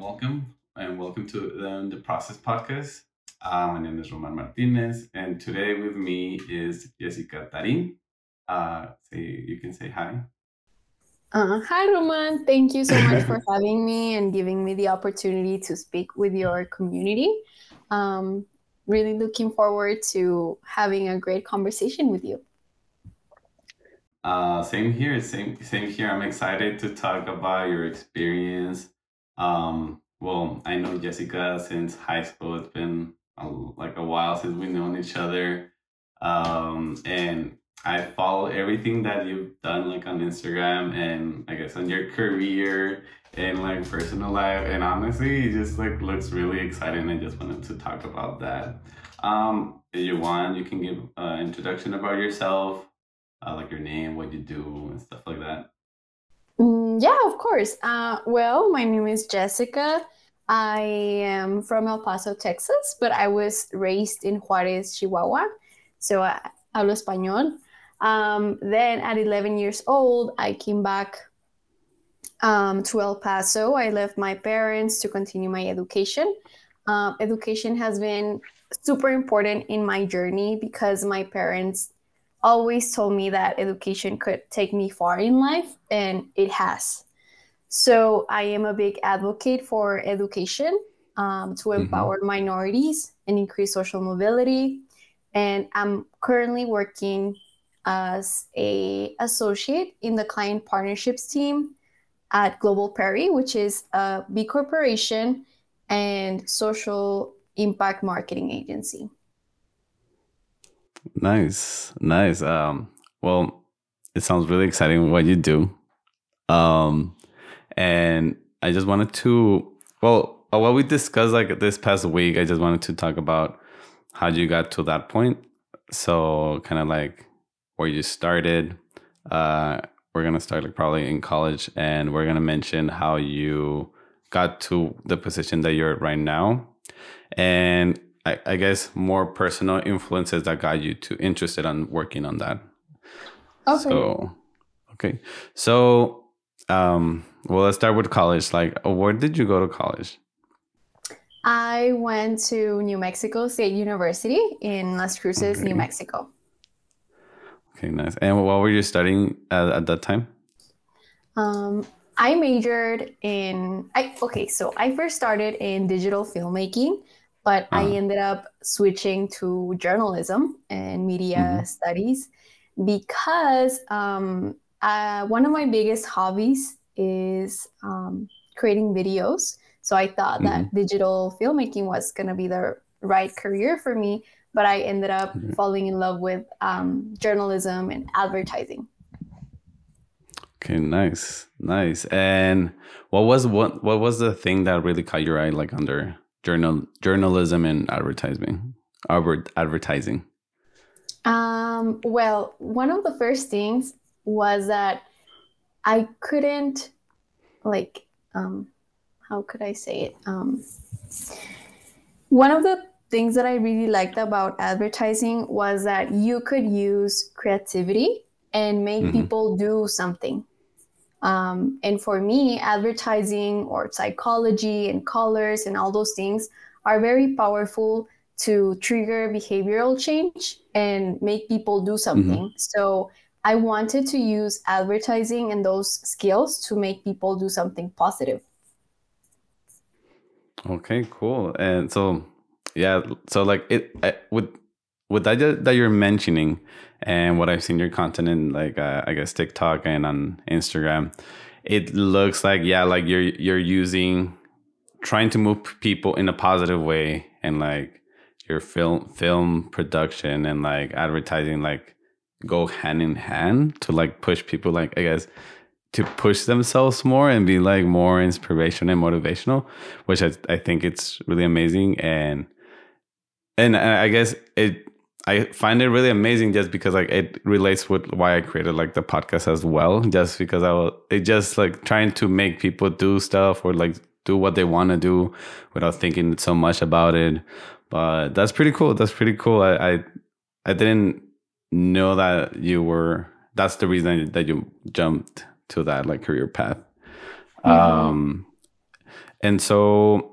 welcome, welcome, and welcome to um, the Process Podcast. Uh, my name is Roman Martinez, and today with me is Jessica Tarin. Uh, say you can say hi. Uh, hi, Roman. Thank you so much for having me and giving me the opportunity to speak with your community. Um, really looking forward to having a great conversation with you. Uh, same here. Same same here. I'm excited to talk about your experience. Um, well, I know Jessica since high school. It's been a, like a while since we've known each other. Um, and I follow everything that you've done like on Instagram and I guess on your career and like personal life. And honestly, it just like looks really exciting. I just wanted to talk about that. Um, if you want, you can give an introduction about yourself, uh, like your name, what you do, and stuff like that. Mm, yeah, of course. Uh, well, my name is Jessica. I am from El Paso, Texas, but I was raised in Juarez, Chihuahua. So I hablo español. Um, then at 11 years old, I came back um, to El Paso. I left my parents to continue my education. Uh, education has been super important in my journey because my parents always told me that education could take me far in life, and it has. So I am a big advocate for education um, to mm-hmm. empower mm-hmm. minorities and increase social mobility. And I'm currently working as a associate in the client partnerships team at Global Prairie, which is a B corporation and social impact marketing agency. Nice, nice. Um, well, it sounds really exciting what you do. Um, and I just wanted to, well, uh, what we discussed like this past week, I just wanted to talk about how you got to that point. So, kind of like where you started. Uh, we're gonna start like probably in college, and we're gonna mention how you got to the position that you're at right now, and I, I guess more personal influences that got you to interested on working on that. Okay. So, okay. So, um, well, let's start with college. Like, where did you go to college? I went to New Mexico State University in Las Cruces, okay. New Mexico. Okay, nice. And what were you studying at, at that time? Um, I majored in. I okay, so I first started in digital filmmaking, but uh-huh. I ended up switching to journalism and media mm-hmm. studies because um, uh, one of my biggest hobbies is um, creating videos. So I thought mm-hmm. that digital filmmaking was going to be the right career for me, but I ended up mm-hmm. falling in love with um, journalism and advertising. Okay, nice, nice. And what was what what was the thing that really caught your eye, like under journal journalism and advertising, advertising? Um, well, one of the first things was that I couldn't like um how could I say it? Um one of the things that I really liked about advertising was that you could use creativity and make mm-hmm. people do something. Um, and for me, advertising or psychology and colors and all those things are very powerful to trigger behavioral change and make people do something. Mm-hmm. So I wanted to use advertising and those skills to make people do something positive. Okay, cool. And so, yeah, so like it I, with with that that you're mentioning, and what I've seen your content in like uh, I guess TikTok and on Instagram, it looks like yeah, like you're you're using trying to move people in a positive way and like your film film production and like advertising like go hand in hand to like push people like I guess to push themselves more and be like more inspirational and motivational, which I, I think it's really amazing. And and I guess it I find it really amazing just because like it relates with why I created like the podcast as well. Just because I was it just like trying to make people do stuff or like do what they want to do without thinking so much about it. But that's pretty cool. That's pretty cool. I I, I didn't know that you were that's the reason that you jumped to that like career path mm-hmm. um and so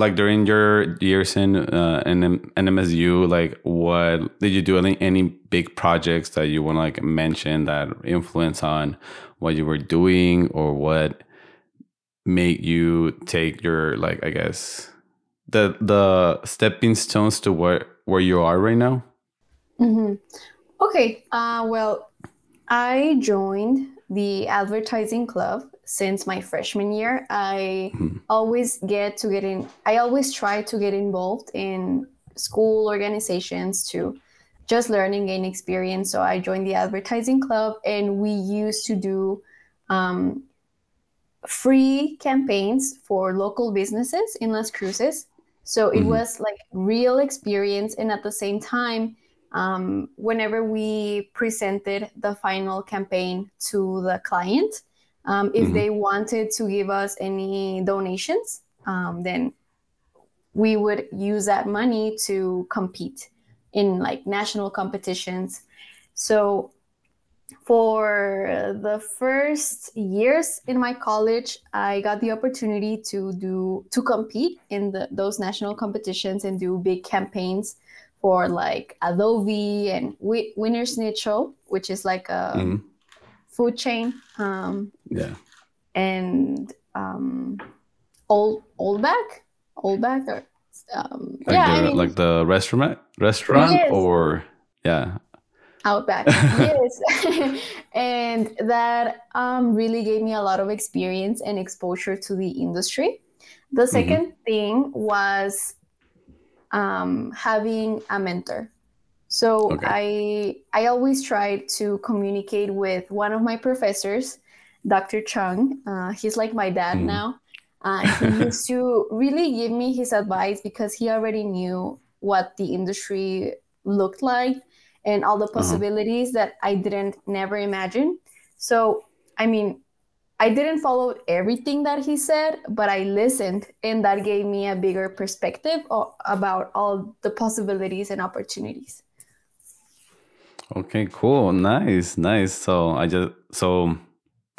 like during your years in uh, NMSU, like what did you do any any big projects that you want to like mention that influence on what you were doing or what made you take your like I guess the the stepping stones to where where you are right now? Mm-hmm. Okay. Uh, well, I joined the advertising club since my freshman year. I mm-hmm. always get to get in, I always try to get involved in school organizations to just learn and gain experience. So I joined the advertising club and we used to do um, free campaigns for local businesses in Las Cruces. So it mm-hmm. was like real experience. And at the same time, um, whenever we presented the final campaign to the client, um, if mm-hmm. they wanted to give us any donations, um, then we would use that money to compete in like national competitions. So for the first years in my college, I got the opportunity to do to compete in the, those national competitions and do big campaigns for like Adobe and Wienerschnitzel, which is like a mm-hmm. Food chain. Um, yeah. And um, old Oldback, Oldback, or um, like yeah, the, I mean, like the restaurant, restaurant, yes. or yeah, Outback. yes. and that um, really gave me a lot of experience and exposure to the industry. The 2nd mm-hmm. thing was um, having a mentor. So okay. I I always try to communicate with one of my professors, Dr. Chung. Uh, he's like my dad mm. now. Uh, he used to really give me his advice because he already knew what the industry looked like and all the uh-huh. possibilities uh-huh. that I didn't never imagine. So I mean, I didn't follow everything that he said, but I listened, and that gave me a bigger perspective about all the possibilities and opportunities. Okay, cool, nice, nice. So I just so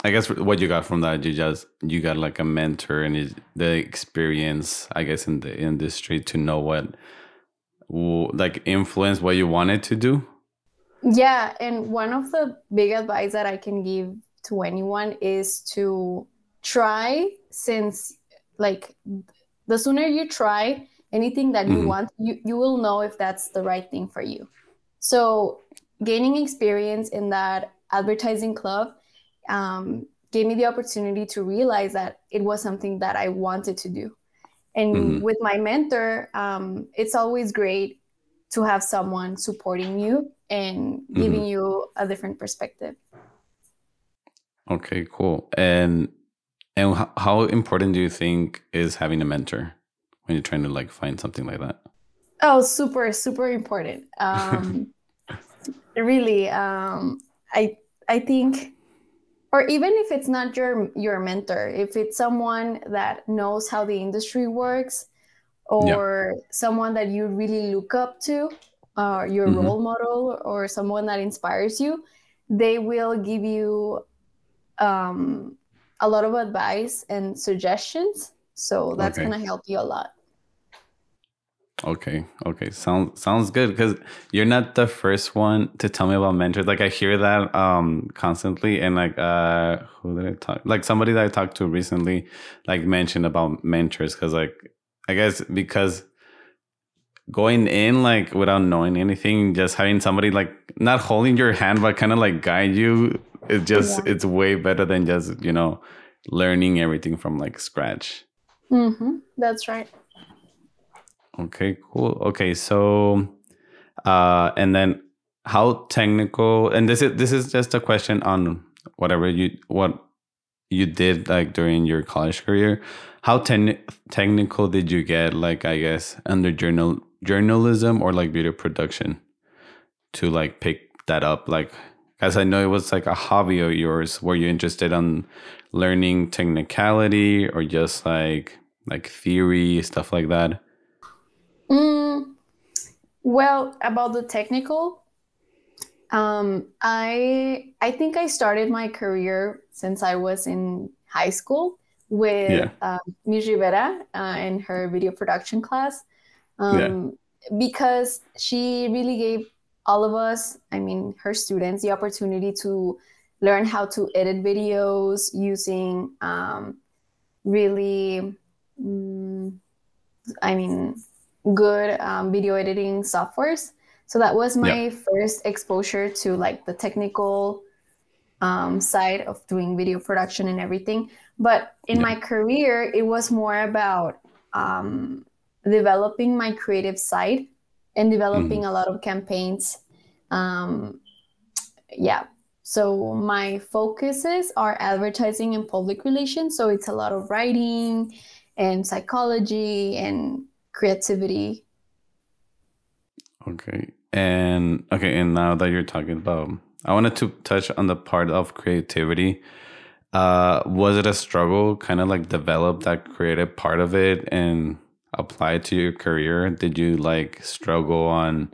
I guess what you got from that, you just you got like a mentor and the experience, I guess, in the industry to know what like influence what you wanted to do. Yeah, and one of the big advice that I can give to anyone is to try since like the sooner you try anything that mm-hmm. you want you, you will know if that's the right thing for you so gaining experience in that advertising club um, gave me the opportunity to realize that it was something that i wanted to do and mm-hmm. with my mentor um, it's always great to have someone supporting you and giving mm-hmm. you a different perspective Okay, cool. And and how important do you think is having a mentor when you're trying to like find something like that? Oh, super, super important. Um, really, um, I I think, or even if it's not your your mentor, if it's someone that knows how the industry works, or yeah. someone that you really look up to, or your mm-hmm. role model, or someone that inspires you, they will give you um, a lot of advice and suggestions. So that's okay. gonna help you a lot. Okay. Okay. Sounds sounds good because you're not the first one to tell me about mentors. Like I hear that um constantly, and like uh who did I talk? Like somebody that I talked to recently, like mentioned about mentors because like I guess because going in like without knowing anything, just having somebody like not holding your hand but kind of like guide you it's just yeah. it's way better than just you know learning everything from like scratch mm-hmm. that's right okay cool okay so uh and then how technical and this is this is just a question on whatever you what you did like during your college career how ten- technical did you get like i guess under journal journalism or like video production to like pick that up like as I know it was like a hobby of yours. Were you interested in learning technicality or just like like theory stuff like that? Mm, well, about the technical, um, I I think I started my career since I was in high school with yeah. um, Miss Rivera uh, in her video production class um, yeah. because she really gave all of us, I mean, her students, the opportunity to learn how to edit videos using um, really, mm, I mean, good um, video editing softwares. So that was my yeah. first exposure to like the technical um, side of doing video production and everything. But in yeah. my career, it was more about um, developing my creative side and developing mm. a lot of campaigns. Um, yeah. So my focuses are advertising and public relations. So it's a lot of writing and psychology and creativity. Okay. And okay, and now that you're talking about I wanted to touch on the part of creativity. Uh was it a struggle kind of like develop that creative part of it and apply it to your career? Did you like struggle on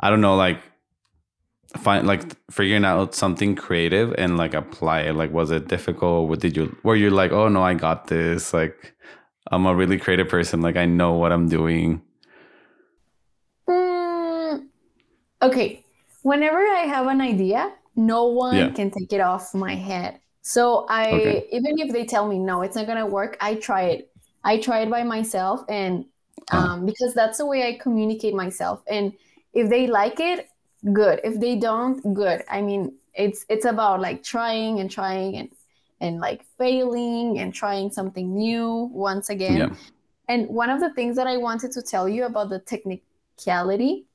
I don't know like find like figuring out something creative and like apply it like was it difficult what did you were you like oh no i got this like I'm a really creative person. Like I know what I'm doing. Mm, okay. Whenever I have an idea, no one yeah. can take it off my head. So I okay. even if they tell me no, it's not gonna work, I try it. I try it by myself and uh-huh. um, because that's the way I communicate myself. And if they like it, good. If they don't, good. I mean, it's it's about like trying and trying and and like failing and trying something new once again. Yeah. And one of the things that I wanted to tell you about the technicality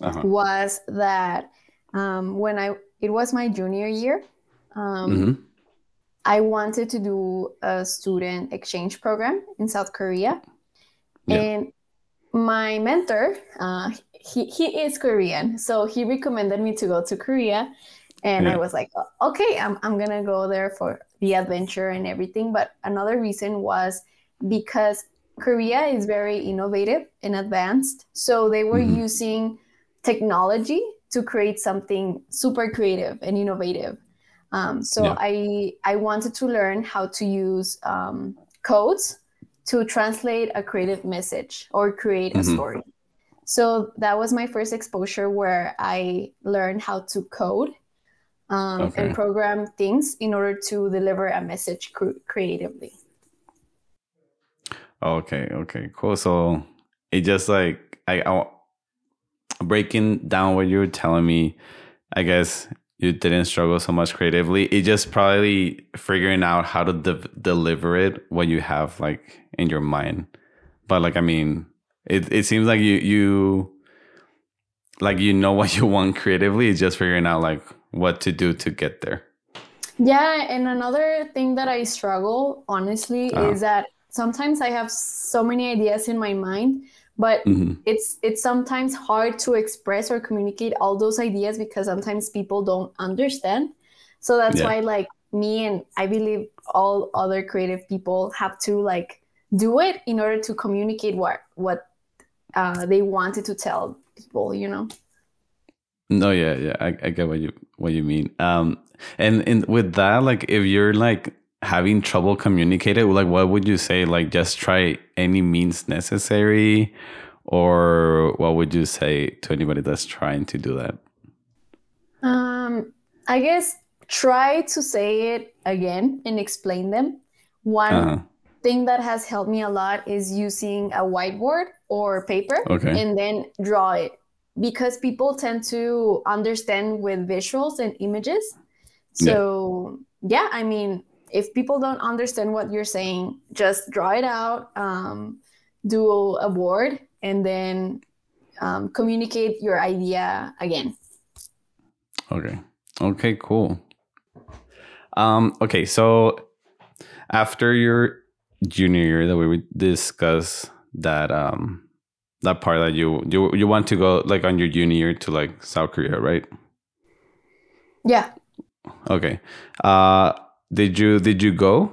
uh-huh. was that um, when I it was my junior year, um, mm-hmm. I wanted to do a student exchange program in South Korea, yeah. and my mentor, uh, he he is Korean, so he recommended me to go to Korea, and yeah. I was like, okay, I'm I'm gonna go there for the adventure and everything. But another reason was because Korea is very innovative and advanced. So they were mm-hmm. using technology to create something super creative and innovative. Um, so yeah. I I wanted to learn how to use um, codes to translate a creative message or create mm-hmm. a story. So that was my first exposure where I learned how to code um, okay. and program things in order to deliver a message cr- creatively. Okay, okay, cool. So it just like I, I breaking down what you were telling me, I guess you didn't struggle so much creatively. It just probably figuring out how to de- deliver it what you have like in your mind. But like I mean, it it seems like you you like you know what you want creatively. It's just figuring out like what to do to get there. Yeah, and another thing that I struggle honestly uh-huh. is that sometimes I have so many ideas in my mind, but mm-hmm. it's it's sometimes hard to express or communicate all those ideas because sometimes people don't understand. So that's yeah. why like me and I believe all other creative people have to like do it in order to communicate what what uh, they wanted to tell people, you know. No, yeah, yeah, I, I get what you what you mean. Um, and in with that, like, if you're like having trouble communicating, like, what would you say? Like, just try any means necessary, or what would you say to anybody that's trying to do that? Um, I guess try to say it again and explain them. One uh-huh. thing that has helped me a lot is using a whiteboard or paper okay. and then draw it because people tend to understand with visuals and images. So, yeah, yeah I mean, if people don't understand what you're saying, just draw it out, um, do a board, and then um, communicate your idea again. Okay. Okay, cool. Um, okay, so after your junior year that we would discuss that um that part that you you you want to go like on your junior year to like South Korea, right? Yeah. Okay. Uh did you did you go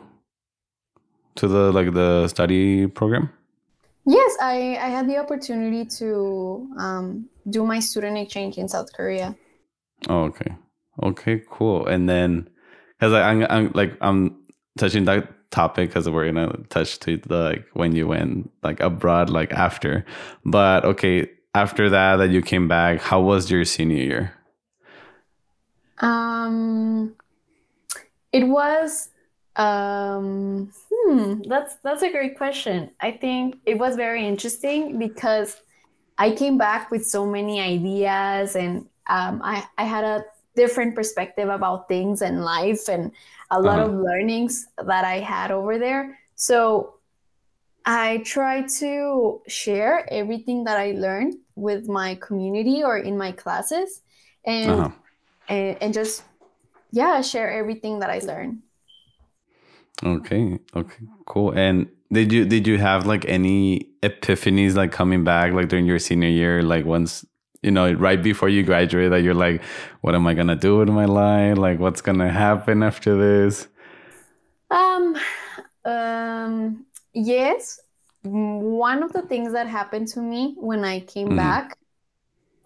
to the like the study program? Yes, I I had the opportunity to um do my student exchange in South Korea. Oh, okay. Okay, cool. And then cuz I'm, I'm like I'm touching that topic because we're gonna touch to the like when you went like abroad like after. But okay after that that you came back how was your senior year? Um it was um hmm that's that's a great question. I think it was very interesting because i came back with so many ideas and um, I, I had a different perspective about things and life and a lot uh-huh. of learnings that I had over there. So I try to share everything that I learned with my community or in my classes and uh-huh. and, and just yeah, share everything that I learned. Okay. Okay. Cool. And did you did you have like any epiphanies like coming back like during your senior year like once you know, right before you graduate that you're like, what am I gonna do with my life? Like what's gonna happen after this? Um um yes. One of the things that happened to me when I came mm-hmm. back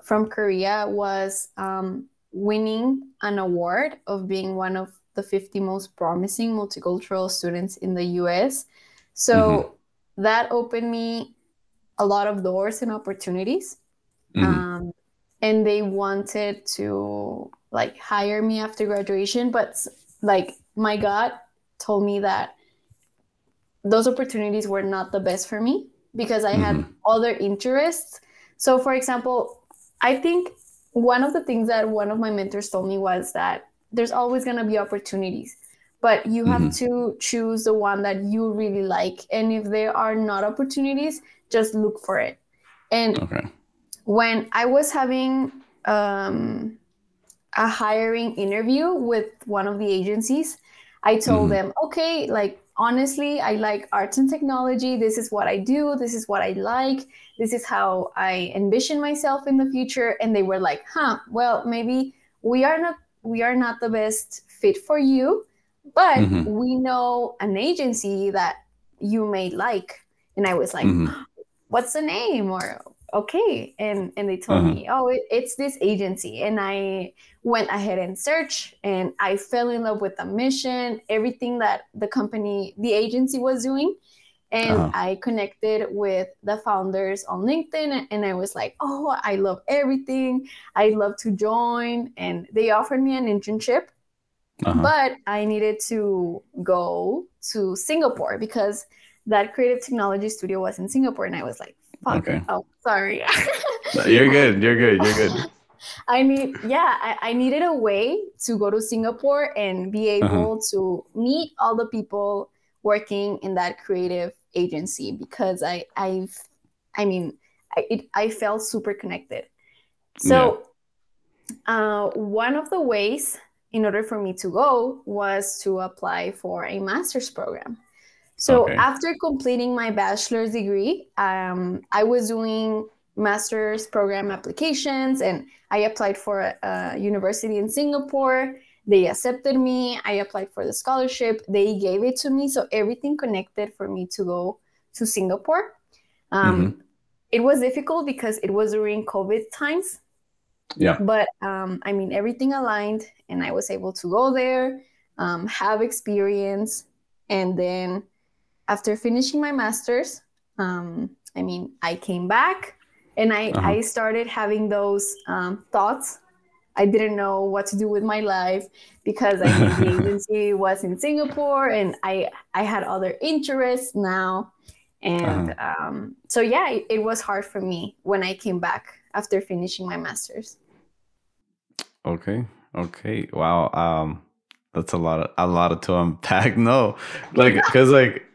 from Korea was um, winning an award of being one of the 50 most promising multicultural students in the US. So mm-hmm. that opened me a lot of doors and opportunities. Mm-hmm. Um, and they wanted to like hire me after graduation, but like my God told me that those opportunities were not the best for me because I mm-hmm. had other interests. So, for example, I think one of the things that one of my mentors told me was that there's always going to be opportunities, but you have mm-hmm. to choose the one that you really like. And if there are not opportunities, just look for it. And okay when I was having um, a hiring interview with one of the agencies, I told mm-hmm. them, okay, like honestly, I like arts and technology. This is what I do. This is what I like. This is how I envision myself in the future. And they were like, huh, well, maybe we are not we are not the best fit for you, but mm-hmm. we know an agency that you may like. And I was like, mm-hmm. what's the name? Or okay and and they told uh-huh. me oh it, it's this agency and i went ahead and searched and i fell in love with the mission everything that the company the agency was doing and uh-huh. i connected with the founders on linkedin and i was like oh i love everything i love to join and they offered me an internship uh-huh. but i needed to go to singapore because that creative technology studio was in singapore and i was like Fuck. Okay. Oh, sorry. you're good. You're good. You're good. I need, yeah, I, I, needed a way to go to Singapore and be uh-huh. able uh-huh. to meet all the people working in that creative agency because I, I've, I mean, I, it, I felt super connected. So, yeah. uh, one of the ways in order for me to go was to apply for a master's program. So okay. after completing my bachelor's degree, um, I was doing master's program applications and I applied for a, university in Singapore. They accepted me. I applied for the scholarship. They gave it to me. So everything connected for me to go to Singapore. Um, mm-hmm. It was difficult because it was during COVID times. Yeah. But um, I mean, everything aligned and I was able to go there, um, have experience, and then after finishing my master's, um, I mean, I came back and I, uh-huh. I started having those um, thoughts. I didn't know what to do with my life because I the agency was in Singapore and I, I had other interests now. And uh-huh. um, so, yeah, it, it was hard for me when I came back after finishing my master's. Okay. Okay. Wow. Um, that's a lot of a lot of to unpack. No, like because like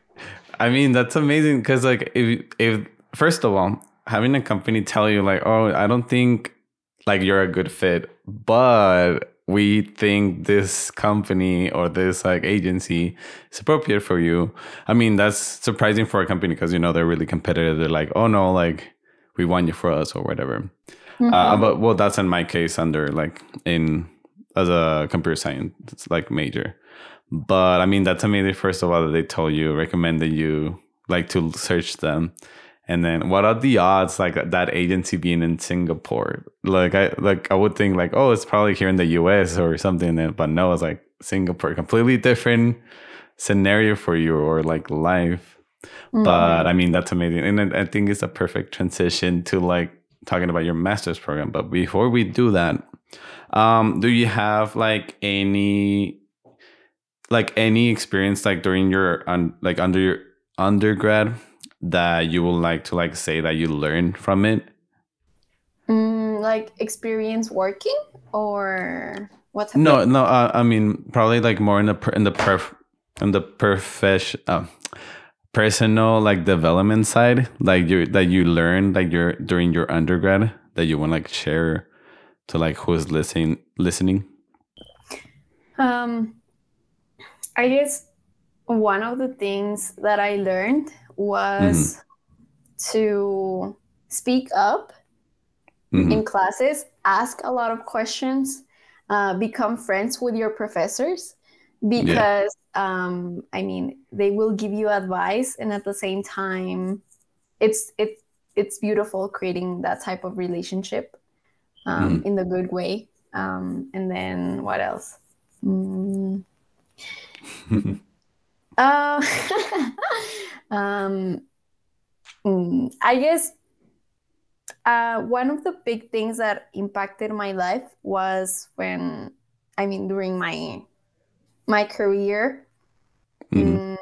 I mean, that's amazing because like if if first of all, having a company tell you like, oh, I don't think like you're a good fit, but we think this company or this like agency is appropriate for you. I mean, that's surprising for a company because you know they're really competitive. They're like, oh no, like we want you for us or whatever. Uh, mm-hmm. Uh, but well, that's in my case under like in as a computer science like major. But I mean, that's amazing. First of all, that they told you, recommended you like to search them. And then what are the odds like that agency being in Singapore? Like I like I would think like, oh, it's probably here in the US or something, but no, it's like Singapore, completely different scenario for you or like life. Mm-hmm. But I mean, that's amazing. And I, I think it's a perfect transition to like talking about your master's program. But before we do that, um, do you have like any like any experience like during your un, like under your undergrad that you would like to like say that you learned from it? Mm, like experience working or what's happening? no no uh, I mean probably like more in the in the perf in the profession uh, personal like development side like you that you learned like your during your undergrad that you want like share to like who's listening listening um i guess one of the things that i learned was mm-hmm. to speak up mm-hmm. in classes ask a lot of questions uh, become friends with your professors because yeah. um, I mean they will give you advice, and at the same time, it's it's it's beautiful creating that type of relationship um, mm. in the good way. Um, and then what else? Mm. uh, um, mm, I guess uh, one of the big things that impacted my life was when, I mean, during my my career mm-hmm. um,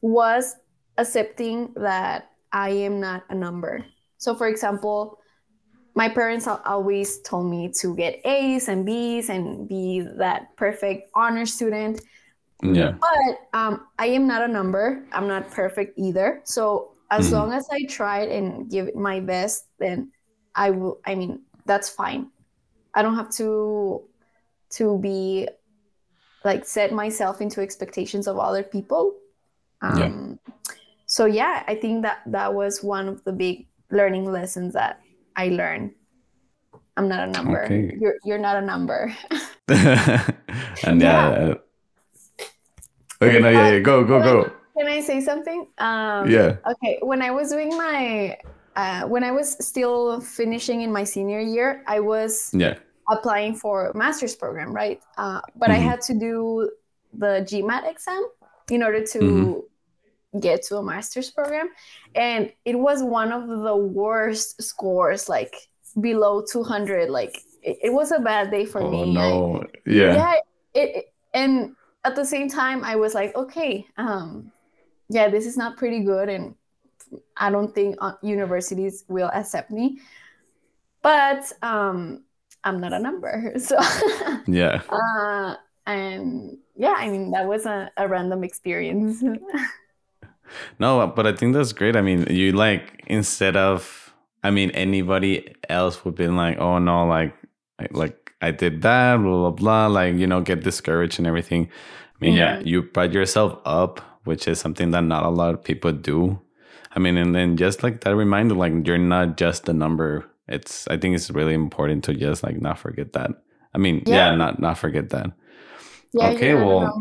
was accepting that I am not a number. So, for example, my parents always told me to get A's and B's and be that perfect honor student. Yeah. But um, I am not a number. I'm not perfect either. So as mm-hmm. long as I tried and give my best, then I will. I mean, that's fine. I don't have to to be like set myself into expectations of other people um, yeah. so yeah i think that that was one of the big learning lessons that i learned i'm not a number okay. you're you're not a number and yeah, yeah. Okay no yeah, yeah go go go can i say something um yeah okay when i was doing my uh, when i was still finishing in my senior year i was yeah applying for master's program, right? Uh, but mm-hmm. I had to do the GMAT exam in order to mm-hmm. get to a master's program, and it was one of the worst scores, like below 200. Like it, it was a bad day for oh, me. No, I, yeah, yeah. It, it, and at the same time, I was like, okay, um, yeah, this is not pretty good, and I don't think uh, universities will accept me. But um, I'm not a number. So yeah. Uh, and yeah, I mean that was a, a random experience. no, but I think that's great. I mean, you like instead of I mean anybody else would have been like, oh no, like like I did that, blah blah blah, like you know, get discouraged and everything. I mean, yeah, yeah. you pride yourself up, which is something that not a lot of people do. I mean, and then just like that reminder, like you're not just a number. It's i think it's really important to just like not forget that. I mean yeah, yeah not not forget that. Yeah, okay well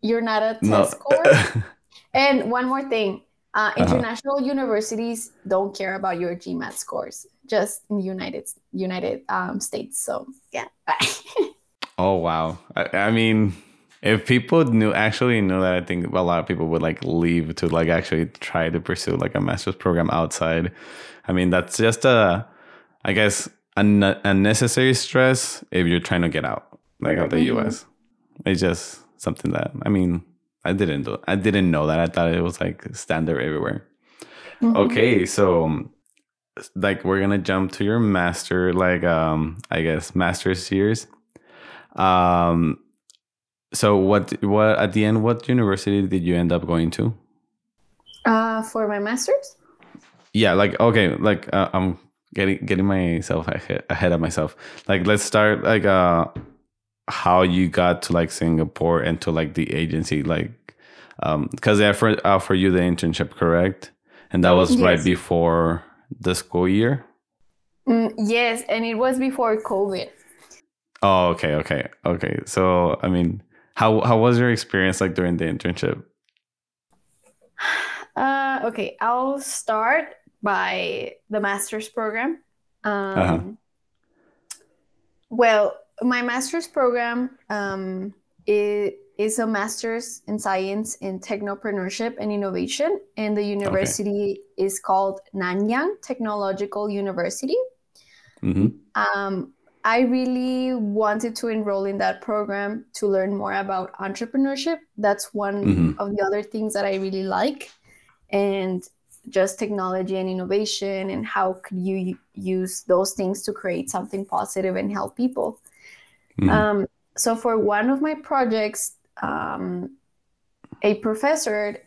you're not a test no. score. And one more thing uh, uh-huh. international uh-huh. universities don't care about your gmat scores just in united united um, states so yeah oh wow I, I mean if people knew actually knew that i think a lot of people would like leave to like actually try to pursue like a master's program outside i mean that's just a I guess, un- unnecessary stress if you're trying to get out, like out the mm-hmm. US. It's just something that I mean, I didn't do. I didn't know that. I thought it was like standard everywhere. Mm-hmm. Okay, so like we're gonna jump to your master, like um, I guess master's years. Um, so what? What at the end? What university did you end up going to? Uh, for my master's. Yeah, like okay, like uh, I'm getting getting myself ahead, ahead of myself. Like let's start like uh how you got to like Singapore and to like the agency like um because they offered offer you the internship correct and that was yes. right before the school year. Mm, yes, and it was before COVID. Oh, okay, okay, okay. So I mean, how how was your experience like during the internship? Uh, okay, I'll start by the master's program. Um, uh-huh. Well, my master's program um, is a master's in science in technopreneurship and innovation, and the university okay. is called Nanyang Technological University. Mm-hmm. Um, I really wanted to enroll in that program to learn more about entrepreneurship. That's one mm-hmm. of the other things that I really like. And just technology and innovation and how could you use those things to create something positive and help people. Mm-hmm. Um, so for one of my projects, um, a professor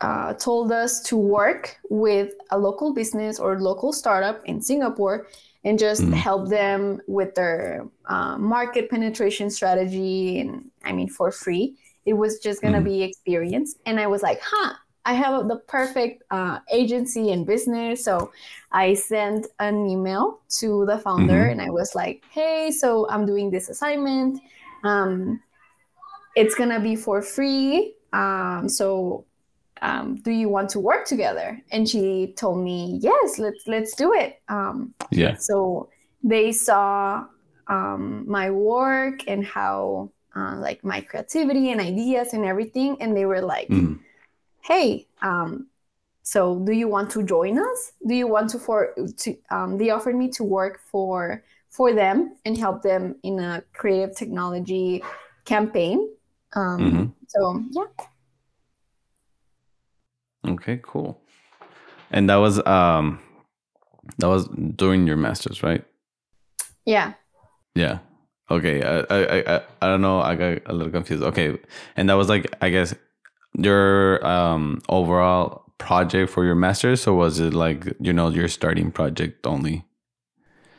uh, told us to work with a local business or local startup in Singapore and just mm. help them with their uh, market penetration strategy. And I mean, for free, it was just going to mm. be experience. And I was like, huh, I have the perfect uh, agency and business. So I sent an email to the founder mm-hmm. and I was like, hey, so I'm doing this assignment. Um, it's going to be for free. Um, so um, do you want to work together? And she told me, yes, let's let's do it. Um, yeah. So they saw um, my work and how uh, like my creativity and ideas and everything, and they were like, mm. "Hey, um, so do you want to join us? Do you want to for to?" Um, they offered me to work for for them and help them in a creative technology campaign. Um, mm-hmm. So yeah. Okay, cool. And that was um that was during your masters, right? Yeah. Yeah. Okay. I I I, I don't know. I got a little confused. Okay. And that was like I guess your um overall project for your masters or was it like you know your starting project only?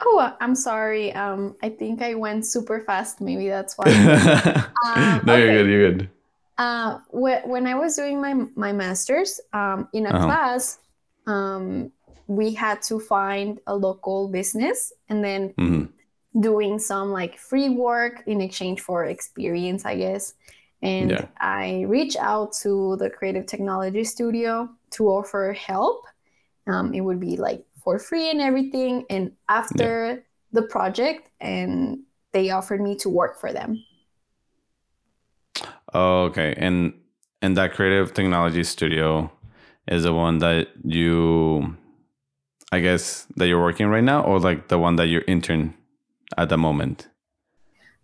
Oh, I'm sorry. Um, I think I went super fast. Maybe that's why. um, no, okay. you're good. You're good. Uh, when I was doing my my master's um, in a uh-huh. class, um, we had to find a local business and then mm-hmm. doing some like free work in exchange for experience, I guess. And yeah. I reached out to the creative technology studio to offer help. Um, it would be like for free and everything. And after yeah. the project, and they offered me to work for them. Oh, okay. And and that creative technology studio is the one that you I guess that you're working right now or like the one that you're intern at the moment?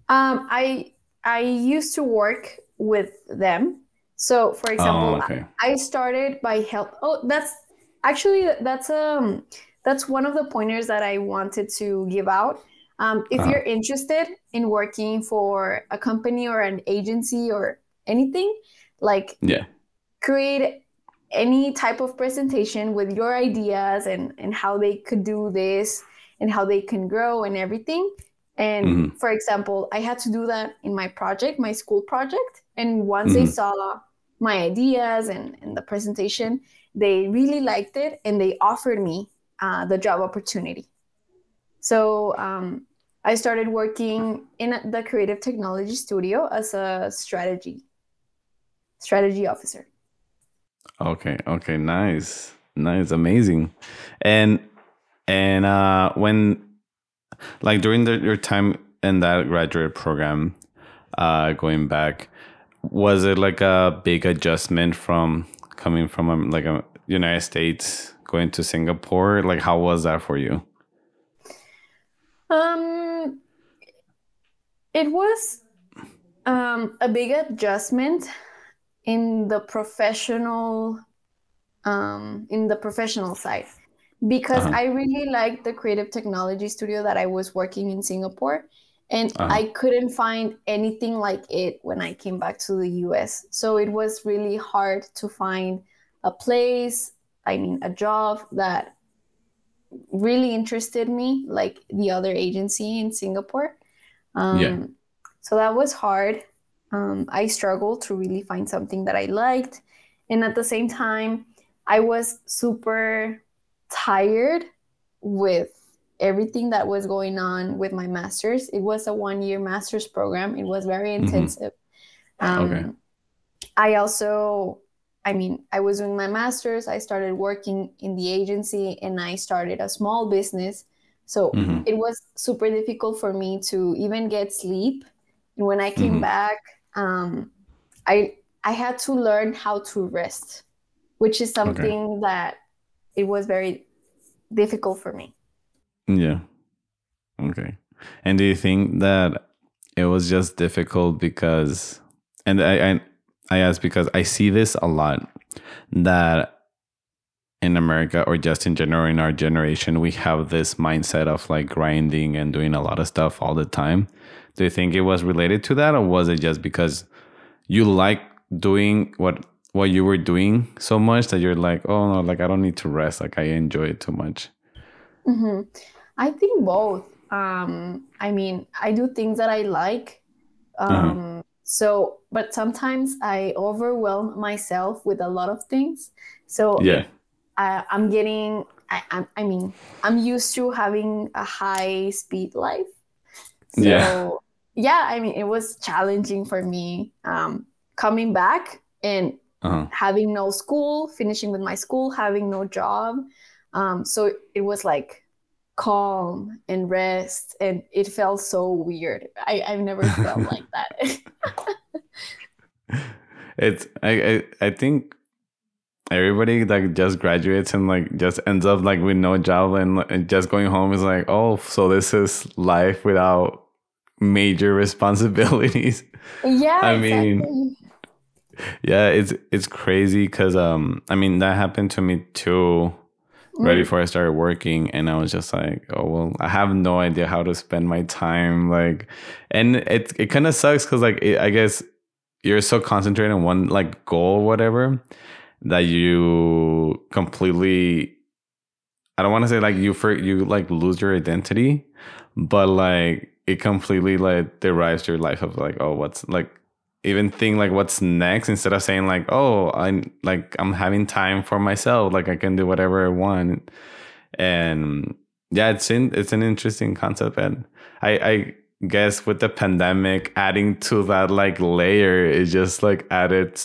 Um I I used to work with them. So for example, oh, okay. I started by help Oh, that's actually that's um that's one of the pointers that I wanted to give out um, if uh-huh. you're interested in working for a company or an agency or anything, like yeah, create any type of presentation with your ideas and and how they could do this and how they can grow and everything. And mm-hmm. for example, I had to do that in my project, my school project. And once mm-hmm. they saw my ideas and, and the presentation, they really liked it and they offered me uh, the job opportunity. So um, I started working in the creative technology studio as a strategy strategy officer. Okay. Okay. Nice. Nice. Amazing. And and uh, when like during the, your time in that graduate program, uh, going back, was it like a big adjustment from coming from um, like a United States going to Singapore? Like, how was that for you? Um, it was um, a big adjustment in the professional um, in the professional side because uh-huh. I really liked the creative technology studio that I was working in Singapore and uh-huh. I couldn't find anything like it when I came back to the US. So it was really hard to find a place, I mean a job that really interested me, like the other agency in Singapore. Um, yeah. So that was hard. Um, I struggled to really find something that I liked. And at the same time, I was super tired with everything that was going on with my master's. It was a one year master's program, it was very mm-hmm. intensive. Mm-hmm. Um, okay. I also I mean, I was doing my master's, I started working in the agency, and I started a small business. So mm-hmm. it was super difficult for me to even get sleep. And when I came mm-hmm. back, um, I I had to learn how to rest, which is something okay. that it was very difficult for me. Yeah. Okay. And do you think that it was just difficult because and I I, I ask because I see this a lot that in America or just in general in our generation, we have this mindset of like grinding and doing a lot of stuff all the time. Do you think it was related to that, or was it just because you like doing what what you were doing so much that you're like, oh no, like I don't need to rest, like I enjoy it too much? Mm-hmm. I think both. Um, I mean, I do things that I like. Uh-huh. Um, uh-huh. So, but sometimes I overwhelm myself with a lot of things. So yeah I, am getting I, I, I mean I'm used to having a high speed life. So yeah. yeah, I mean it was challenging for me um, coming back and uh-huh. having no school, finishing with my school, having no job. Um, so it was like calm and rest and it felt so weird. I, I've never felt like that. it's I, I I think everybody like just graduates and like just ends up like with no job and, and just going home is like oh so this is life without major responsibilities yeah i exactly. mean yeah it's it's crazy because um i mean that happened to me too right mm. before i started working and i was just like oh well i have no idea how to spend my time like and it it kind of sucks because like it, i guess you're so concentrated on one like goal or whatever that you completely I don't want to say like you for you like lose your identity, but like it completely like derives your life of like oh what's like even think like what's next instead of saying like oh I'm like I'm having time for myself. Like I can do whatever I want. And yeah it's in it's an interesting concept and I I guess with the pandemic adding to that like layer is just like added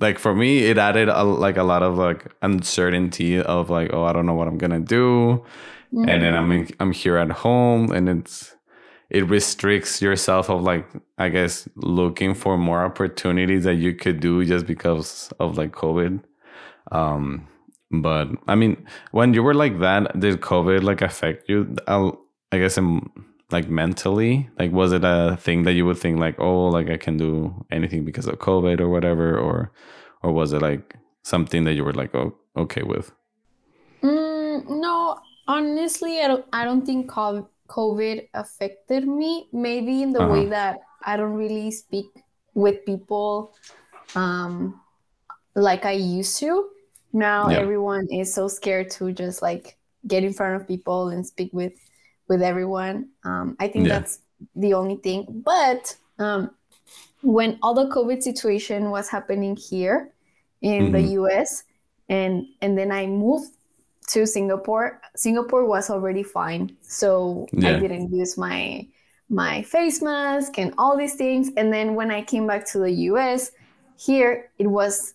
like for me it added a, like a lot of like uncertainty of like oh i don't know what i'm gonna do. Mm-hmm. and then i'm in, i'm here at home and it's it restricts yourself of like i guess looking for more opportunities that you could do just because of like covid. Um but i mean when you were like that did covid like affect you I'll, i guess in like mentally? Like was it a thing that you would think like oh like i can do anything because of covid or whatever or or was it like something that you were like oh okay with? Mm, no honestly i don't i don't think covid affected me maybe in the uh-huh. way that i don't really speak with people um like i used to now yeah. everyone is so scared to just like get in front of people and speak with with everyone. Um, I think yeah. that's the only thing. But um, when all the COVID situation was happening here in mm-hmm. the US, and and then I moved to Singapore. Singapore was already fine, so yeah. I didn't use my my face mask and all these things. And then when I came back to the US, here it was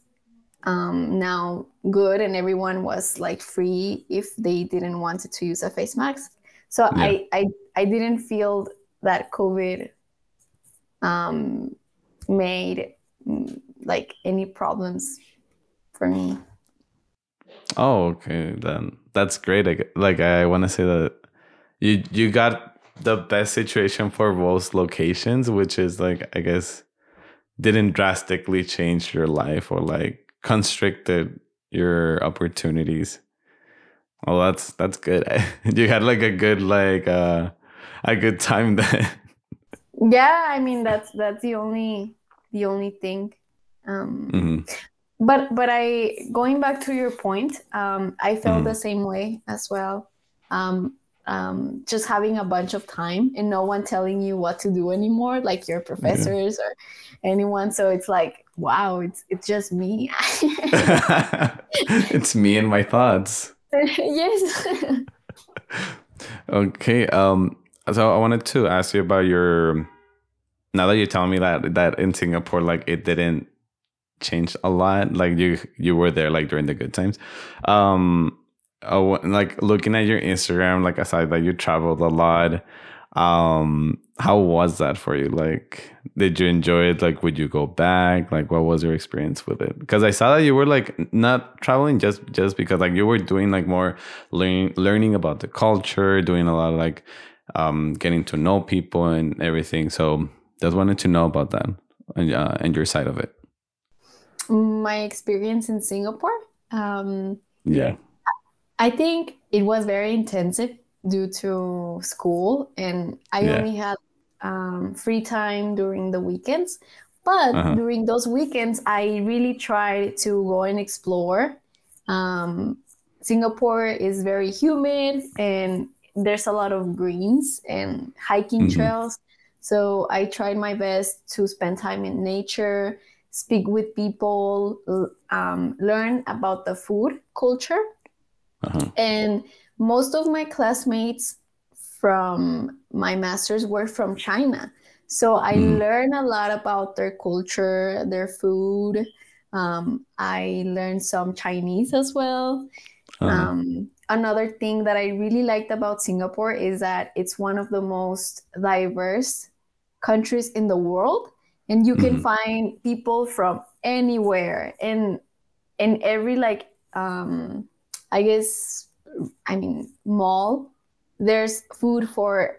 um, now good, and everyone was like free if they didn't want to use a face mask. So yeah. I, I I didn't feel that COVID um, made mm, like any problems for me. Oh, okay. Then that's great. Like I want to say that you you got the best situation for both locations, which is like I guess didn't drastically change your life or like constricted your opportunities. Well, that's that's good. you had like a good like uh a good time then. Yeah, I mean that's that's the only the only thing. Um mm-hmm. But but I going back to your point, um I felt mm-hmm. the same way as well. Um um, just having a bunch of time and no one telling you what to do anymore, like your professors yeah. or anyone. So it's like, wow, it's it's just me. it's me and my thoughts. yes. okay. Um. So I wanted to ask you about your. Now that you're telling me that that in Singapore, like it didn't change a lot. Like you you were there like during the good times. Um. Oh, like looking at your Instagram, like aside that you traveled a lot. um how was that for you like did you enjoy it like would you go back like what was your experience with it because i saw that you were like not traveling just just because like you were doing like more learning learning about the culture doing a lot of like um getting to know people and everything so just wanted to know about that and, uh, and your side of it my experience in singapore um yeah i think it was very intensive due to school and i yeah. only had um, free time during the weekends but uh-huh. during those weekends i really tried to go and explore um, singapore is very humid and there's a lot of greens and hiking mm-hmm. trails so i tried my best to spend time in nature speak with people um, learn about the food culture uh-huh. and most of my classmates from my master's were from China. So I mm. learned a lot about their culture, their food. Um, I learned some Chinese as well. Uh-huh. Um, another thing that I really liked about Singapore is that it's one of the most diverse countries in the world, and you can mm-hmm. find people from anywhere and in every like um, I guess I mean, mall, there's food for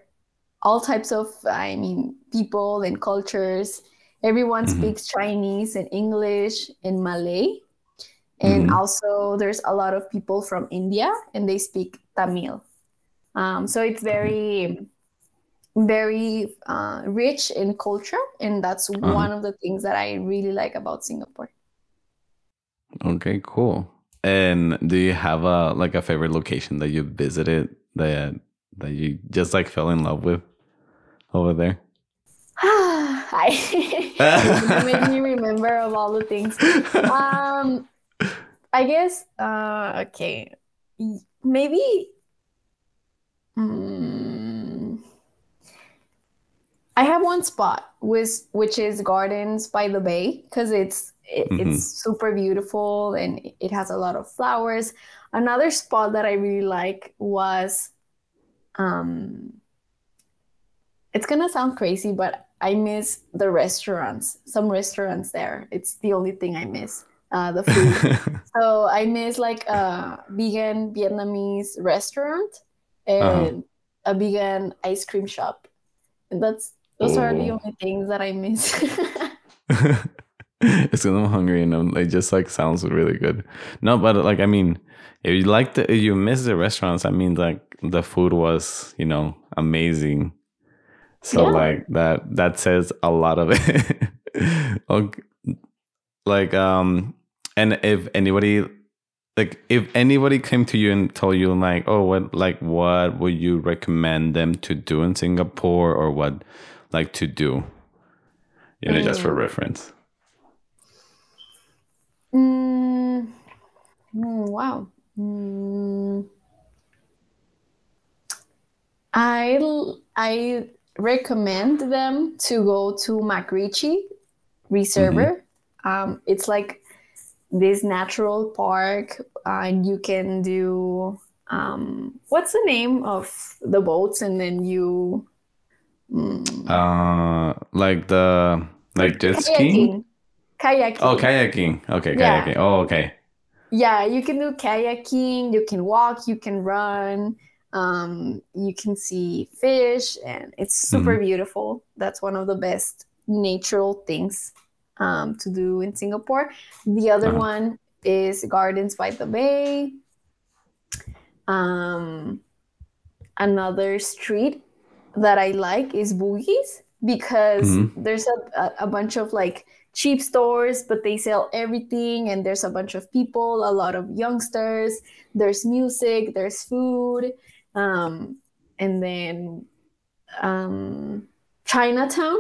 all types of, I mean, people and cultures. Everyone mm-hmm. speaks Chinese and English and Malay. And mm-hmm. also, there's a lot of people from India and they speak Tamil. Um, so it's very, very uh, rich in culture. And that's uh-huh. one of the things that I really like about Singapore. Okay, cool. And do you have a like a favorite location that you visited that that you just like fell in love with over there? I you made me remember of all the things. Um, I guess. Uh, okay, maybe. Um, I have one spot with which is Gardens by the Bay because it's it, mm-hmm. it's super beautiful and it has a lot of flowers. Another spot that I really like was um it's gonna sound crazy, but I miss the restaurants. Some restaurants there. It's the only thing I miss. Uh, the food. so I miss like a vegan Vietnamese restaurant and uh-huh. a vegan ice cream shop. And that's those are the only things that I miss. it's because I'm hungry and I'm, it just like sounds really good. No, but like I mean, if you like the if you miss the restaurants, I mean like the food was you know amazing. So yeah. like that that says a lot of it. okay. Like um, and if anybody like if anybody came to you and told you like oh what like what would you recommend them to do in Singapore or what like to do you know mm. just for mm. reference Mm, mm, wow. Mm, I I recommend them to go to MacRitchie Reservoir. Mm-hmm. Um, it's like this natural park, uh, and you can do um, what's the name of the boats, and then you. Mm, uh, like the like jet skiing. Kayaking. Oh, kayaking. Okay, kayaking. Yeah. Oh, okay. Yeah, you can do kayaking, you can walk, you can run, um, you can see fish, and it's super mm-hmm. beautiful. That's one of the best natural things um, to do in Singapore. The other uh-huh. one is Gardens by the Bay. Um, another street that I like is Bugis because mm-hmm. there's a, a bunch of like cheap stores, but they sell everything. And there's a bunch of people, a lot of youngsters. There's music, there's food. Um, and then um, Chinatown.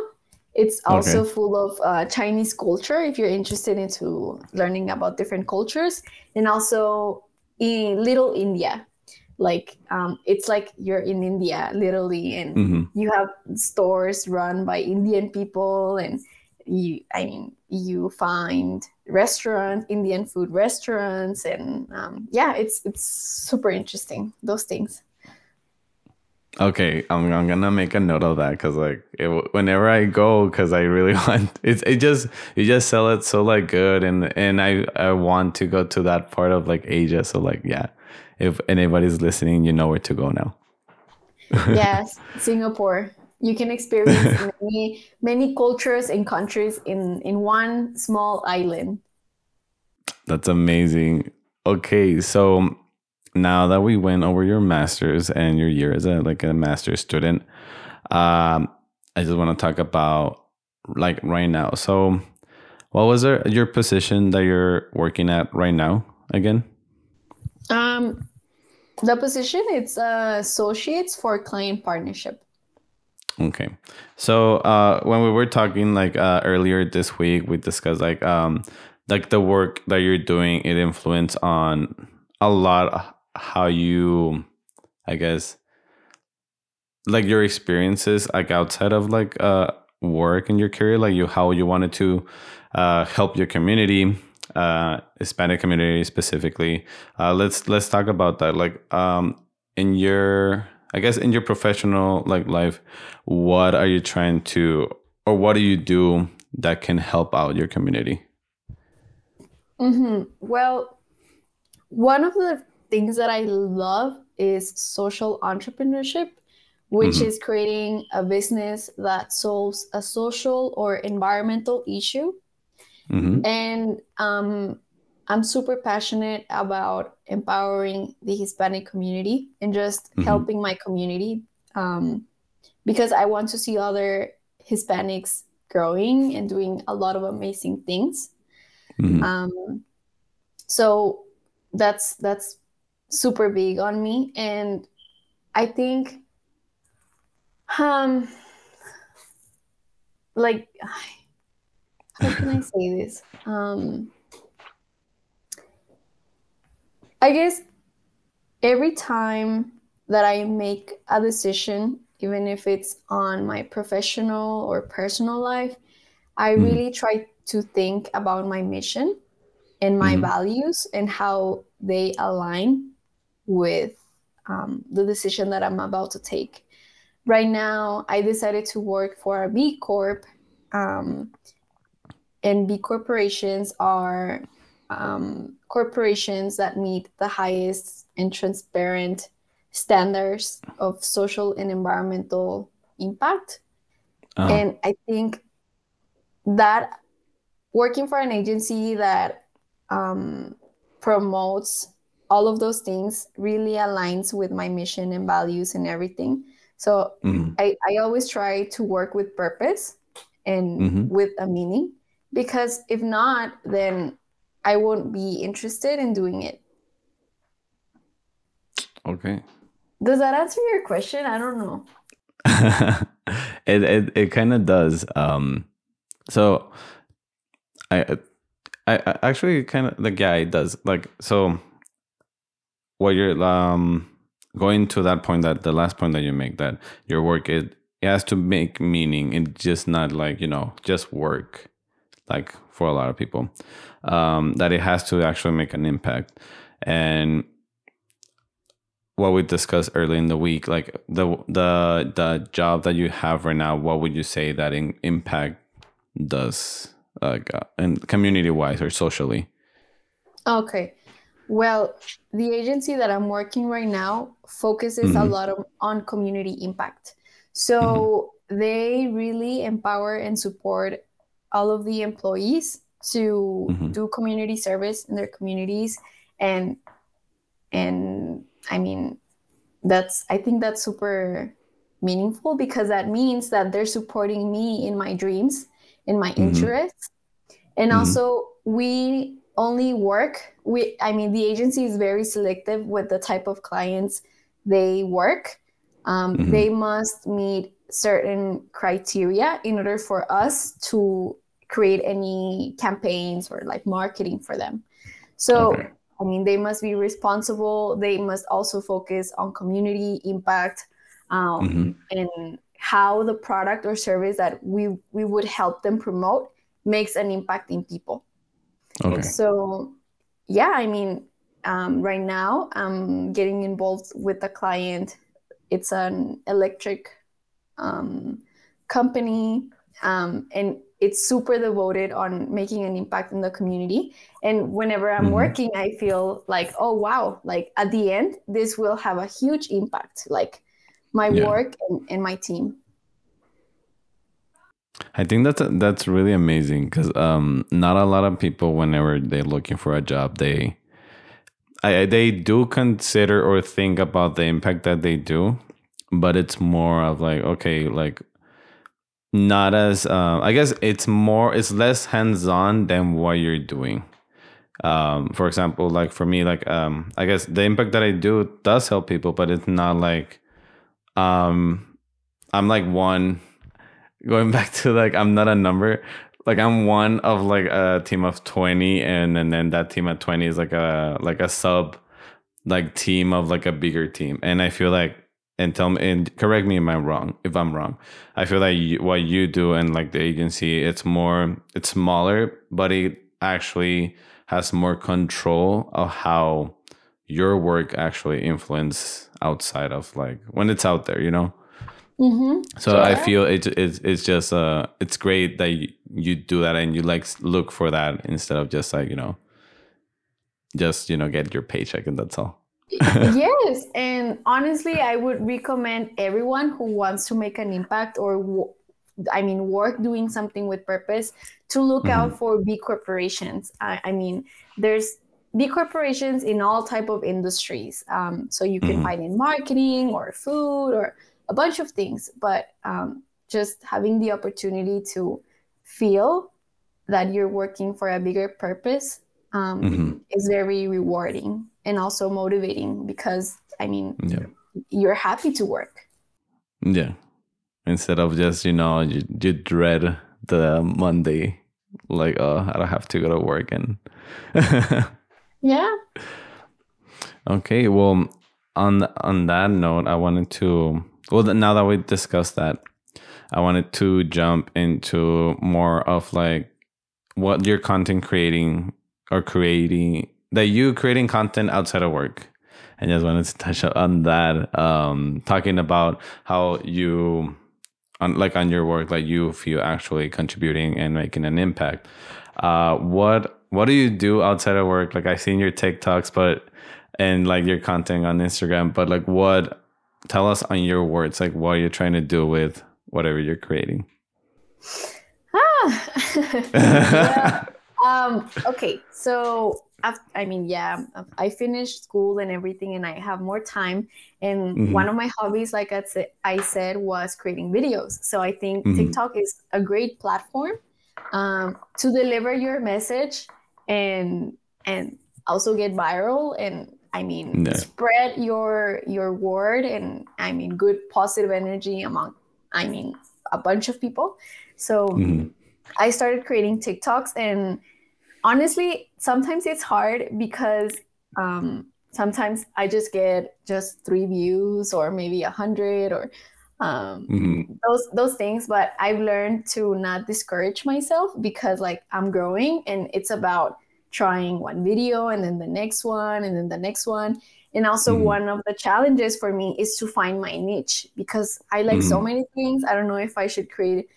It's also okay. full of uh, Chinese culture if you're interested into learning about different cultures, and also in Little India. Like um, it's like you're in India, literally, and mm-hmm. you have stores run by Indian people, and you i mean you find restaurant indian food restaurants and um, yeah it's it's super interesting those things Okay, I'm, I'm gonna make a note of that because like it, whenever I go, because I really want it's it just you just sell it so like good and and I I want to go to that part of like Asia. So like yeah, if anybody's listening, you know where to go now. yes, Singapore. You can experience many many cultures and countries in in one small island. That's amazing. Okay, so now that we went over your masters and your year as a like a master's student, um, I just want to talk about like right now. So, what was there, your position that you're working at right now again? Um, the position it's uh, associates for client partnership. Okay, so uh, when we were talking like uh, earlier this week, we discussed like um, like the work that you're doing it influence on a lot how you i guess like your experiences like outside of like uh work in your career like you how you wanted to uh help your community uh hispanic community specifically uh let's let's talk about that like um in your i guess in your professional like life what are you trying to or what do you do that can help out your community mm-hmm. well one of the things that I love is social entrepreneurship, which mm-hmm. is creating a business that solves a social or environmental issue. Mm-hmm. And um, I'm super passionate about empowering the Hispanic community and just mm-hmm. helping my community um, because I want to see other Hispanics growing and doing a lot of amazing things. Mm-hmm. Um, so that's that's super big on me and i think um like how can i say this um i guess every time that i make a decision even if it's on my professional or personal life i mm. really try to think about my mission and my mm. values and how they align with um, the decision that I'm about to take. Right now, I decided to work for a B Corp, um, and B corporations are um, corporations that meet the highest and transparent standards of social and environmental impact. Uh-huh. And I think that working for an agency that um, promotes all of those things really aligns with my mission and values and everything. So mm-hmm. I, I always try to work with purpose and mm-hmm. with a meaning because if not, then I won't be interested in doing it. Okay. Does that answer your question? I don't know. it it, it kind of does. Um, so I I, actually kind of like yeah, it does. Like so what you're um going to that point that the last point that you make that your work it, it has to make meaning it's just not like you know just work like for a lot of people um that it has to actually make an impact and what we discussed early in the week like the the the job that you have right now what would you say that in impact does like uh, and community wise or socially okay well, the agency that I'm working right now focuses mm-hmm. a lot of, on community impact. So mm-hmm. they really empower and support all of the employees to mm-hmm. do community service in their communities and and I mean that's I think that's super meaningful because that means that they're supporting me in my dreams, in my mm-hmm. interests. And mm-hmm. also we only work we i mean the agency is very selective with the type of clients they work um, mm-hmm. they must meet certain criteria in order for us to create any campaigns or like marketing for them so okay. i mean they must be responsible they must also focus on community impact um, mm-hmm. and how the product or service that we we would help them promote makes an impact in people Okay. So, yeah, I mean, um, right now I'm getting involved with a client it's an electric um, company, um, and it's super devoted on making an impact in the community. And whenever I'm mm-hmm. working, I feel like, oh wow, like at the end, this will have a huge impact, like my yeah. work and, and my team. I think that's that's really amazing because um, not a lot of people, whenever they're looking for a job, they I, they do consider or think about the impact that they do, but it's more of like okay, like not as uh, I guess it's more it's less hands on than what you're doing. Um, for example, like for me, like um, I guess the impact that I do does help people, but it's not like um, I'm like one going back to like I'm not a number. Like I'm one of like a team of 20 and, and then that team at 20 is like a like a sub like team of like a bigger team. And I feel like and tell me and correct me if I'm wrong if I'm wrong. I feel like you, what you do and like the agency it's more it's smaller but it actually has more control of how your work actually influence outside of like when it's out there, you know? Mm-hmm. So I feel it's it's it's just uh it's great that you, you do that and you like look for that instead of just like you know just you know get your paycheck and that's all. Yes, and honestly, I would recommend everyone who wants to make an impact or I mean work doing something with purpose to look mm-hmm. out for B corporations. I, I mean, there's B corporations in all type of industries. Um, so you can mm-hmm. find in marketing or food or a bunch of things, but um, just having the opportunity to feel that you're working for a bigger purpose um, mm-hmm. is very rewarding and also motivating because I mean, yeah. you're happy to work. Yeah. Instead of just, you know, you, you dread the Monday, like, oh, I don't have to go to work. And yeah. Okay. Well, on, on that note, I wanted to well now that we discussed that i wanted to jump into more of like what you're content creating or creating that you creating content outside of work. And just wanted to touch on that um talking about how you on like on your work like you feel actually contributing and making an impact. Uh what what do you do outside of work? Like i've seen your tiktoks but and like your content on instagram but like what tell us on your words like what you're trying to do with whatever you're creating. Ah. Yeah. um okay so i mean yeah i finished school and everything and i have more time and mm-hmm. one of my hobbies like I said, I said was creating videos so i think mm-hmm. tiktok is a great platform um, to deliver your message and and also get viral and I mean, no. spread your your word and I mean good positive energy among I mean a bunch of people. So mm-hmm. I started creating TikToks and honestly, sometimes it's hard because um, sometimes I just get just three views or maybe a hundred or um, mm-hmm. those those things. But I've learned to not discourage myself because like I'm growing and it's about trying one video and then the next one and then the next one. And also, mm. one of the challenges for me is to find my niche because I like mm. so many things. I don't know if I should create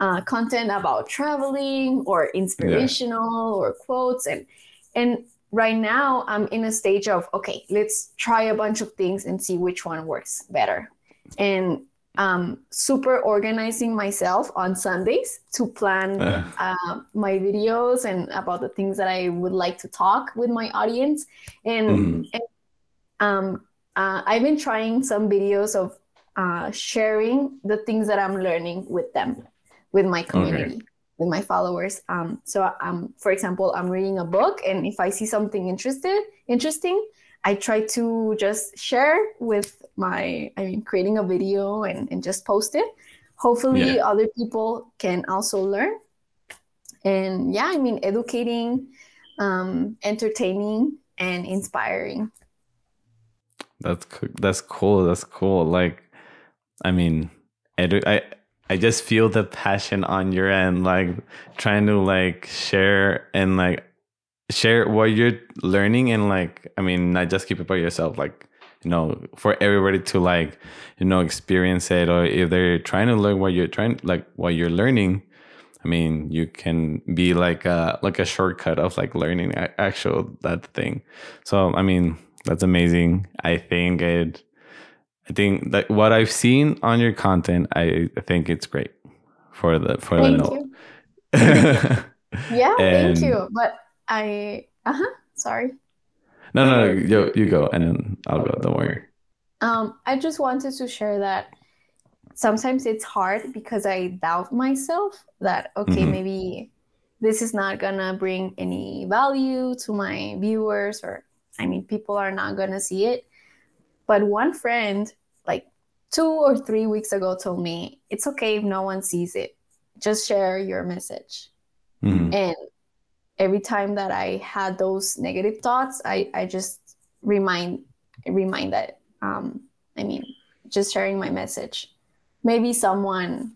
uh, content about traveling or inspirational yeah. or quotes and and right now i'm in a stage of okay let's try a bunch of things and see which one works better and um, super organizing myself on Sundays to plan uh. Uh, my videos and about the things that I would like to talk with my audience. And, mm. and um, uh, I've been trying some videos of uh, sharing the things that I'm learning with them, with my community. Okay. With my followers, um, so um, for example, I'm reading a book, and if I see something interested, interesting, I try to just share with my, I mean, creating a video and, and just post it. Hopefully, yeah. other people can also learn. And yeah, I mean, educating, um, entertaining, and inspiring. That's that's cool. That's cool. Like, I mean, edu- I I just feel the passion on your end, like trying to like share and like share what you're learning and like i mean not just keep it by yourself like you know for everybody to like you know experience it or if they're trying to learn what you're trying like what you're learning i mean you can be like a like a shortcut of like learning actual that thing. So i mean that's amazing. I think it i think that what i've seen on your content i, think it's great for the for thank the note yeah and, thank you but i uh-huh sorry no, no, no. You, you go, and then I'll go. Don't worry. Um, I just wanted to share that sometimes it's hard because I doubt myself that okay, mm-hmm. maybe this is not gonna bring any value to my viewers, or I mean, people are not gonna see it. But one friend, like two or three weeks ago, told me it's okay if no one sees it. Just share your message. Mm-hmm. And every time that I had those negative thoughts, I, I just remind remind that um, I mean, just sharing my message. Maybe someone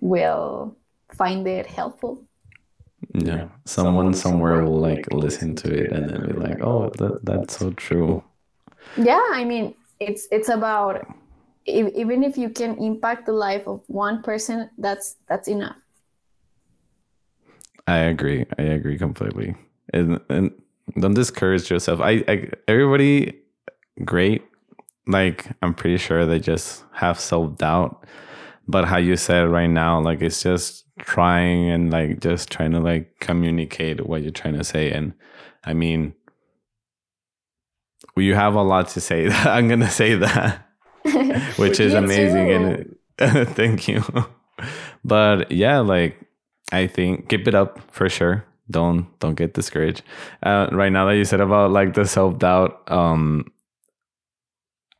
will find it helpful. Yeah, someone somewhere will like listen to it and then be like, "Oh, that that's so true." Yeah, I mean, it's it's about if, even if you can impact the life of one person, that's that's enough. I agree. I agree completely. And and don't discourage yourself. I, I everybody great. Like I'm pretty sure they just have self doubt. But how you said right now, like it's just trying and like just trying to like communicate what you're trying to say. And I mean, you have a lot to say. I'm gonna say that, which is amazing. Too. And thank you. but yeah, like I think keep it up for sure. Don't don't get discouraged. Uh, right now that you said about like the self doubt, um,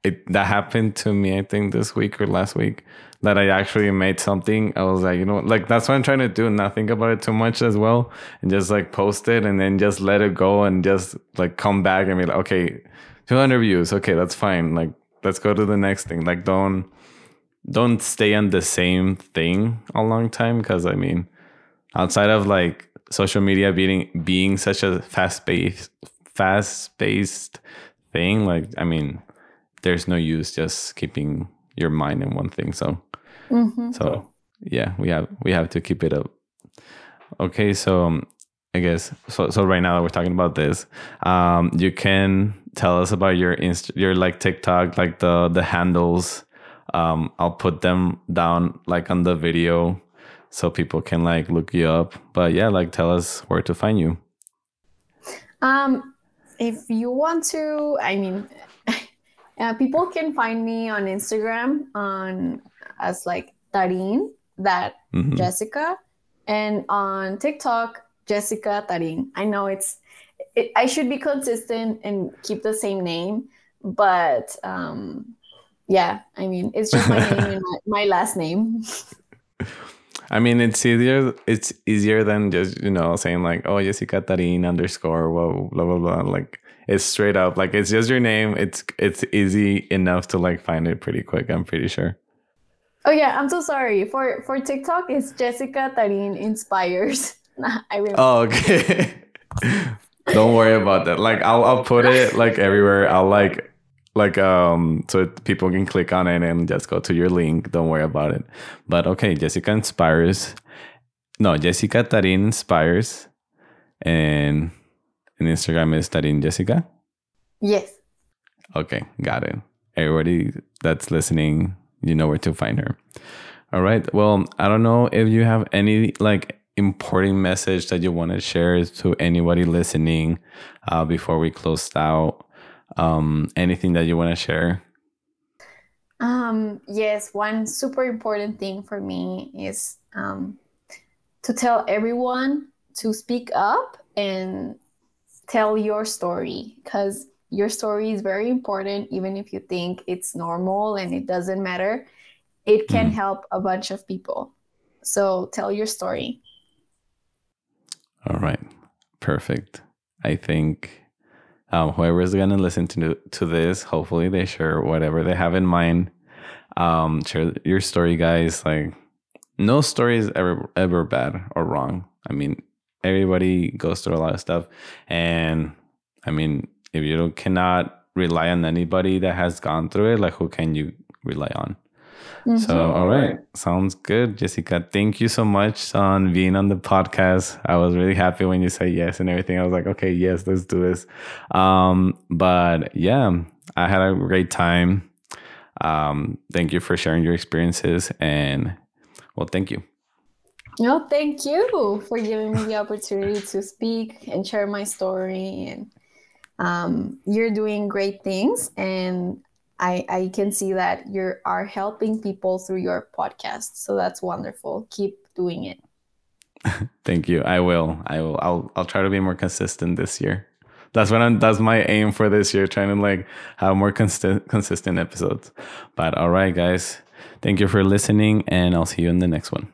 it that happened to me. I think this week or last week that I actually made something. I was like, you know, like that's what I'm trying to do. Not think about it too much as well, and just like post it and then just let it go and just like come back and be like, okay, 200 views. Okay, that's fine. Like let's go to the next thing. Like don't don't stay on the same thing a long time because I mean outside of like social media being being such a fast paced fast paced thing, like I mean, there's no use just keeping your mind in one thing. So mm-hmm. so yeah, we have we have to keep it up. Okay, so um, I guess so. So right now we're talking about this. Um, you can tell us about your inst- your like TikTok, like the the handles. Um, I'll put them down like on the video so people can like look you up. But yeah, like tell us where to find you. Um, if you want to, I mean, uh, people can find me on Instagram on as like Tarin, that mm-hmm. Jessica, and on TikTok, Jessica Tarin. I know it's, it, I should be consistent and keep the same name, but um, yeah, I mean, it's just my name and my, my last name. I mean, it's easier. It's easier than just you know saying like, "Oh, Jessica Tarin underscore whoa blah blah blah." Like it's straight up. Like it's just your name. It's it's easy enough to like find it pretty quick. I'm pretty sure. Oh yeah, I'm so sorry for for TikTok. It's Jessica Tarin inspires. I really. Oh okay. Don't worry about that. Like I'll I'll put it like everywhere. I'll like like um so people can click on it and just go to your link don't worry about it but okay jessica inspires no jessica tarin inspires and and instagram is tarin jessica yes okay got it everybody that's listening you know where to find her all right well i don't know if you have any like important message that you want to share to anybody listening uh, before we close out um, anything that you want to share? Um, yes, one super important thing for me is um, to tell everyone to speak up and tell your story because your story is very important, even if you think it's normal and it doesn't matter. It can mm. help a bunch of people. So tell your story. All right. Perfect. I think um, whoever is going to listen to to this, hopefully they share whatever they have in mind. Um, share your story, guys. Like, no story is ever ever bad or wrong. I mean, everybody goes through a lot of stuff, and I mean, if you cannot rely on anybody that has gone through it, like who can you rely on? So, all right. Sounds good, Jessica. Thank you so much on being on the podcast. I was really happy when you said yes and everything. I was like, okay, yes, let's do this. Um, but yeah, I had a great time. Um, thank you for sharing your experiences and well, thank you. No, thank you for giving me the opportunity to speak and share my story. And um, you're doing great things, and I, I can see that you are helping people through your podcast. So that's wonderful. Keep doing it. Thank you. I will. I will. I'll. I'll try to be more consistent this year. That's what I'm. That's my aim for this year. Trying to like have more consistent consistent episodes. But all right, guys. Thank you for listening, and I'll see you in the next one.